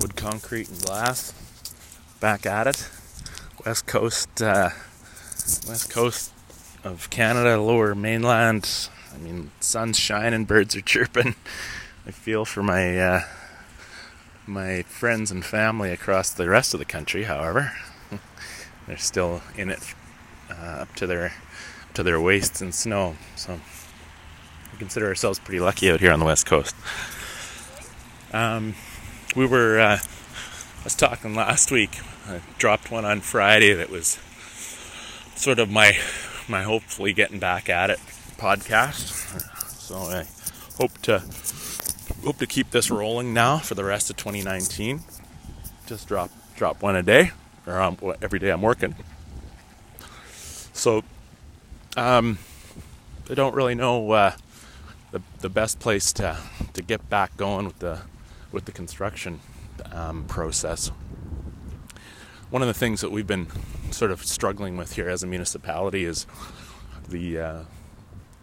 Wood, concrete, and glass. Back at it. West coast, uh, west coast of Canada, lower mainland. I mean, sun's shining, birds are chirping. I feel for my uh, my friends and family across the rest of the country. However, they're still in it uh, up to their to their waists in snow. So we consider ourselves pretty lucky out here on the west coast. Um, we were uh, I was talking last week. I dropped one on Friday that was sort of my my hopefully getting back at it podcast. So I hope to hope to keep this rolling now for the rest of 2019. Just drop drop one a day, or um, every day I'm working. So um, I don't really know uh, the the best place to to get back going with the with the construction um, process. One of the things that we've been sort of struggling with here as a municipality is the uh,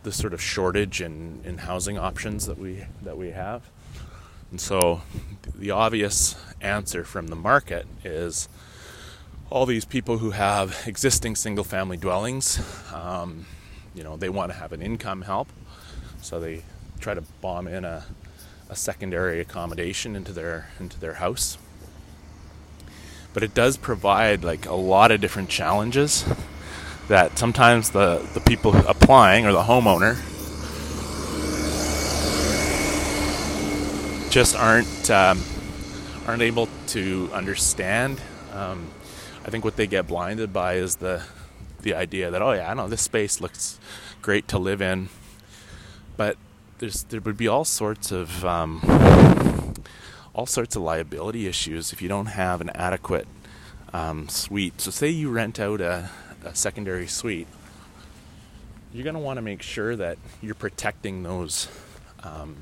the sort of shortage in, in housing options that we that we have. And so the obvious answer from the market is all these people who have existing single family dwellings, um, you know, they want to have an income help. So they try to bomb in a, a secondary accommodation into their into their house. But it does provide like a lot of different challenges that sometimes the, the people applying or the homeowner just aren't um, aren't able to understand. Um, I think what they get blinded by is the the idea that oh yeah, I know this space looks great to live in, but there's there would be all sorts of um, all sorts of liability issues if you don't have an adequate um, suite. So say you rent out a a secondary suite, you're going to want to make sure that you're protecting those um,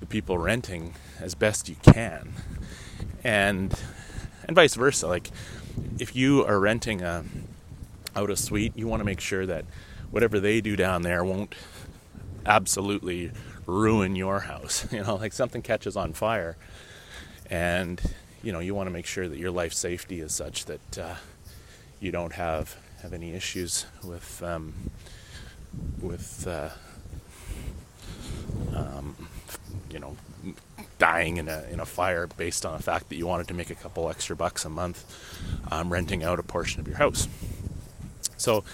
the people renting as best you can, and and vice versa. Like if you are renting a out a suite, you want to make sure that whatever they do down there won't absolutely ruin your house. You know, like something catches on fire, and you know you want to make sure that your life safety is such that. Uh, you don't have have any issues with um, with uh, um, you know dying in a in a fire based on the fact that you wanted to make a couple extra bucks a month um, renting out a portion of your house. So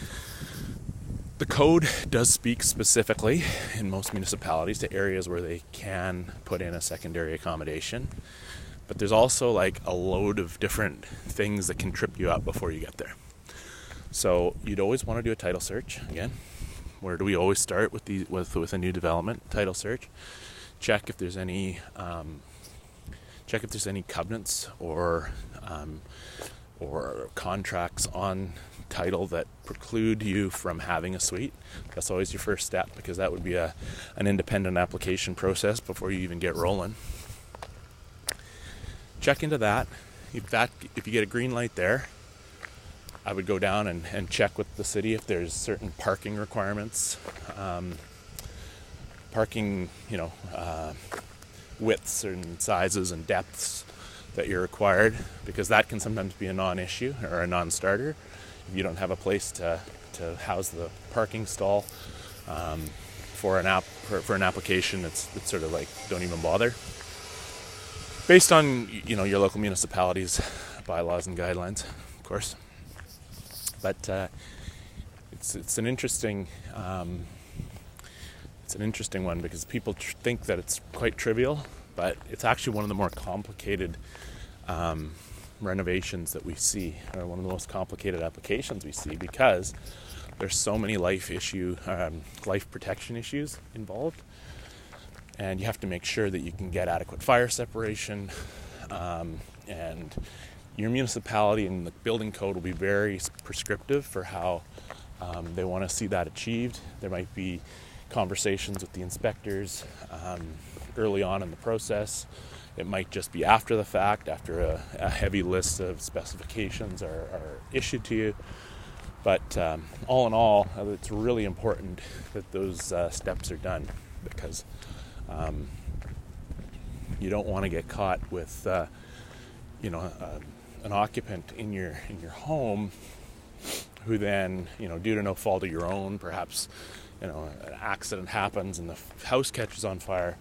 the code does speak specifically in most municipalities to areas where they can put in a secondary accommodation. But there's also like a load of different things that can trip you up before you get there. So you'd always want to do a title search again. Where do we always start with the with with a new development title search? Check if there's any um, check if there's any covenants or um, or contracts on title that preclude you from having a suite. That's always your first step because that would be a an independent application process before you even get rolling check into that. If that if you get a green light there, I would go down and, and check with the city if there's certain parking requirements, um, parking, you know, uh, widths and sizes and depths that you're required, because that can sometimes be a non-issue or a non-starter if you don't have a place to, to house the parking stall um, for an app for, for an application. It's, it's sort of like don't even bother based on you know your local municipalities bylaws and guidelines of course but uh, it's it's an interesting um, it's an interesting one because people tr- think that it's quite trivial but it's actually one of the more complicated um, renovations that we see are one of the most complicated applications we see because there's so many life issue um, life protection issues involved and you have to make sure that you can get adequate fire separation. Um, and your municipality and the building code will be very prescriptive for how um, they want to see that achieved. There might be conversations with the inspectors um, early on in the process. It might just be after the fact, after a, a heavy list of specifications are, are issued to you. But um, all in all, it's really important that those uh, steps are done because um, you don't want to get caught with, uh, you know, uh, an occupant in your in your home who then, you know, due to no fault of your own, perhaps, you know, an accident happens and the house catches on fire.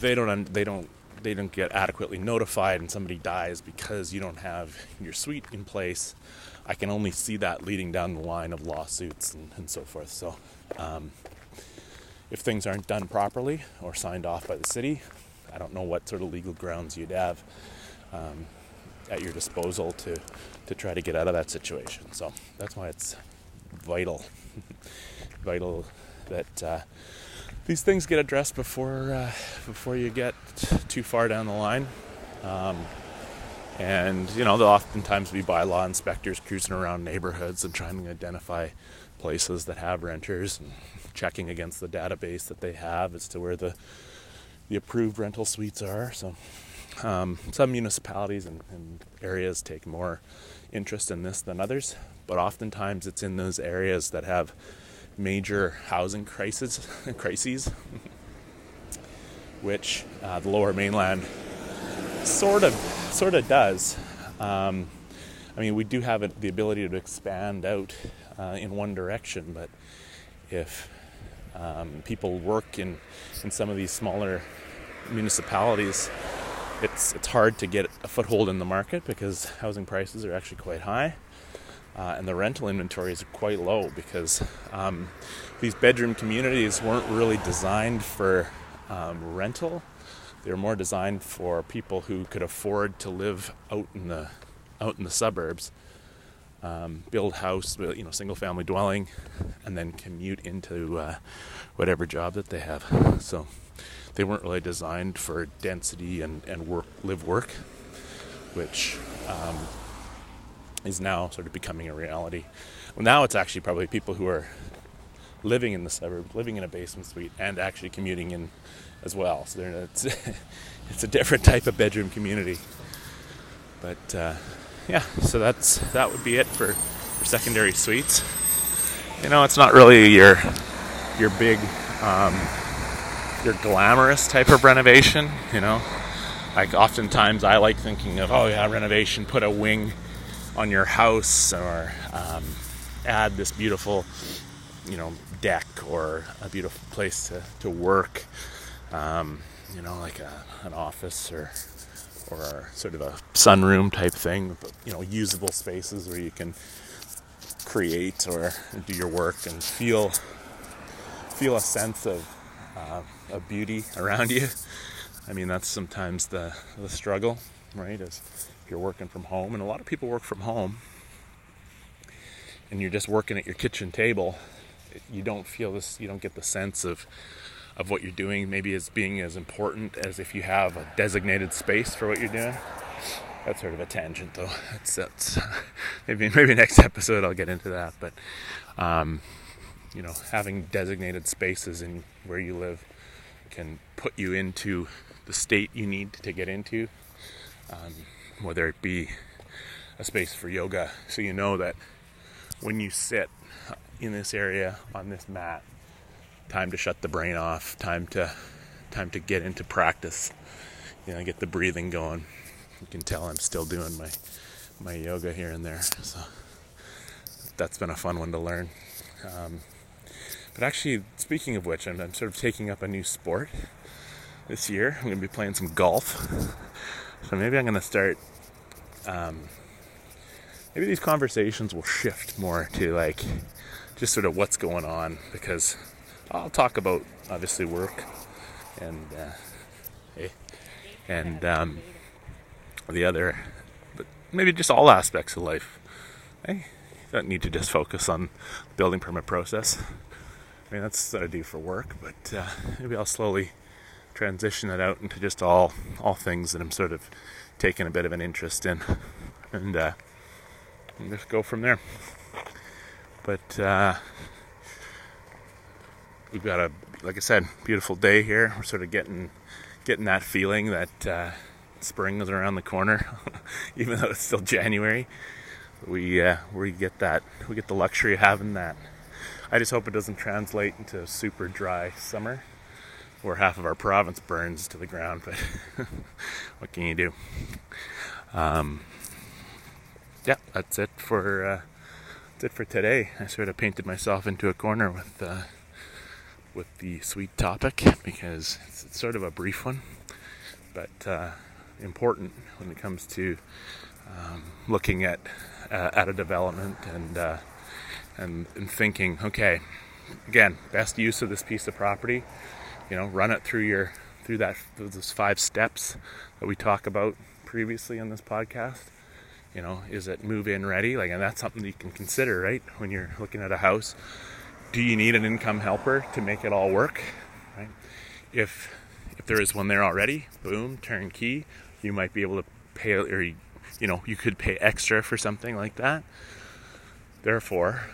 They don't they don't they don't get adequately notified and somebody dies because you don't have your suite in place. I can only see that leading down the line of lawsuits and, and so forth. So, um, if things aren't done properly or signed off by the city, I don't know what sort of legal grounds you'd have um, at your disposal to to try to get out of that situation. So that's why it's vital, vital that uh, these things get addressed before uh, before you get too far down the line. Um, and you know, there'll oftentimes be bylaw inspectors cruising around neighborhoods and trying to identify places that have renters and checking against the database that they have as to where the the approved rental suites are. So um, some municipalities and, and, areas take more interest in this than others, but oftentimes it's in those areas that have major housing crises, crises, which uh, the Lower Mainland sort of sort of does. Um, I mean, we do have the ability to expand out uh, in one direction, but if um, people work in in some of these smaller municipalities, it's it's hard to get a foothold in the market because housing prices are actually quite high. Uh, and the rental inventory is quite low because um, these bedroom communities weren't really designed for um, rental. They were more designed for people who could afford to live out in the out in the suburbs, um, build house, you know, single family dwelling, and then commute into uh, whatever job that they have. So they weren't really designed for density and, and work live work, which um, is now sort of becoming a reality. Well, now it's actually probably people who are living in the suburbs, living in a basement suite, and actually commuting in as well. So it's, it's a different type of bedroom community. But uh, yeah, so that's that would be it for, for secondary suites. You know, it's not really your your big um, your glamorous type of renovation. You know, like oftentimes I like thinking of oh yeah, renovation, put a wing on your house or um, add this beautiful you know deck or a beautiful place to, to work um, you know like a, an office or or sort of a sunroom type thing you know usable spaces where you can create or do your work and feel feel a sense of uh, of beauty around you. I mean that's sometimes the the struggle right is you're working from home and a lot of people work from home and you're just working at your kitchen table you don't feel this you don't get the sense of of what you're doing maybe as being as important as if you have a designated space for what you're doing. That's sort of a tangent though. That's, that's maybe maybe next episode I'll get into that but um, you know having designated spaces in where you live can put you into the state you need to get into. Um, whether it be a space for yoga. So you know that when you sit in this area on this mat time to shut the brain off time to time to get into practice. You know get the breathing going. You can tell I'm still doing my my yoga here and there. So that's been a fun one to learn. Um, but actually speaking of which I'm, I'm sort of taking up a new sport this year. I'm going to be playing some golf so maybe I'm going to start um, maybe these conversations will shift more to like just sort of what's going on because I'll talk about obviously work and uh, and um, the other, but maybe just all aspects of life. You don't need to just focus on building permit process. I mean that's what I do for work, but uh, maybe I'll slowly transition it out into just all all things that I'm sort of taking a bit of an interest in, and, uh, and just go from there. But uh, we've got a, like I said, beautiful day here. We're sort of getting getting that feeling that uh, spring is around the corner, even though it's still January. We uh, we get that we get the luxury of having that. I just hope it doesn't translate into a super dry summer or half of our province burns to the ground. But what can you do? Um, yeah, that's it for uh, that's it for today. I sort of painted myself into a corner with uh, with the suite topic because it's, it's, sort of a brief one, but uh, important when it comes to um, looking at uh, at a development and, uh, and and thinking, okay, again, best use of this piece of property. You know, run it through your through that those five steps that we talk about previously on this podcast. You know, is it move in ready? Like, and that's something that you can consider, right? When you're looking at a house, do you need an income helper to make it all work? Right? If if there is one there already, boom, turnkey. You might be able to pay, or you know, you could pay extra for something like that. Therefore,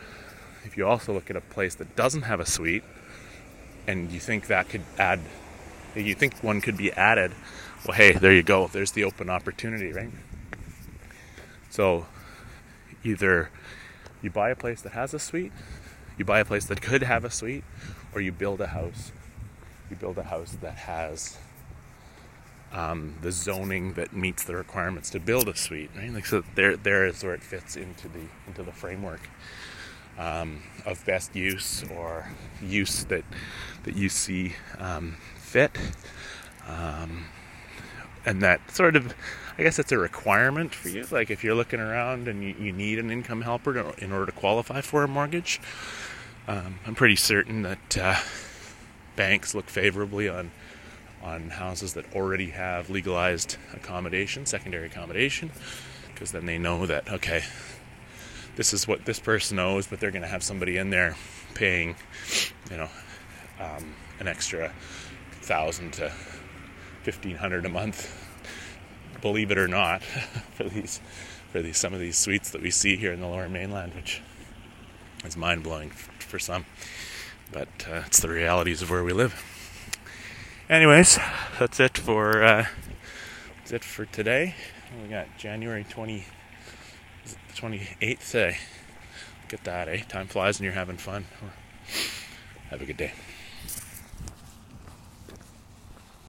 if you also look at a place that doesn't have a suite, and you think that could add, you think one could be added, well, hey, there you go. There's the open opportunity, right? So, either you buy a place that has a suite, you buy a place that could have a suite, or you build a house. You build a house that has um, the zoning that meets the requirements to build a suite, right? Like so, there, there is where it fits into the into the framework um, of best use or use that that you see um, fit, um, and that sort of, I guess, it's a requirement for you. Like if you're looking around and you, you need an income helper to, in order to qualify for a mortgage, um, I'm pretty certain that uh, banks look favorably on on houses that already have legalized accommodation, secondary accommodation, because then they know that okay, this is what this person knows, but they're going to have somebody in there paying, you know, um, an extra thousand to fifteen hundred a month. Believe it or not, for these for these some of these suites that we see here in the Lower Mainland, which is mind blowing for some, but uh, it's the realities of where we live anyways, that's it for uh, that's it for today. We got January twenty twenty eighth. Say, get that, eh? Time flies and you're having fun. Have a good day.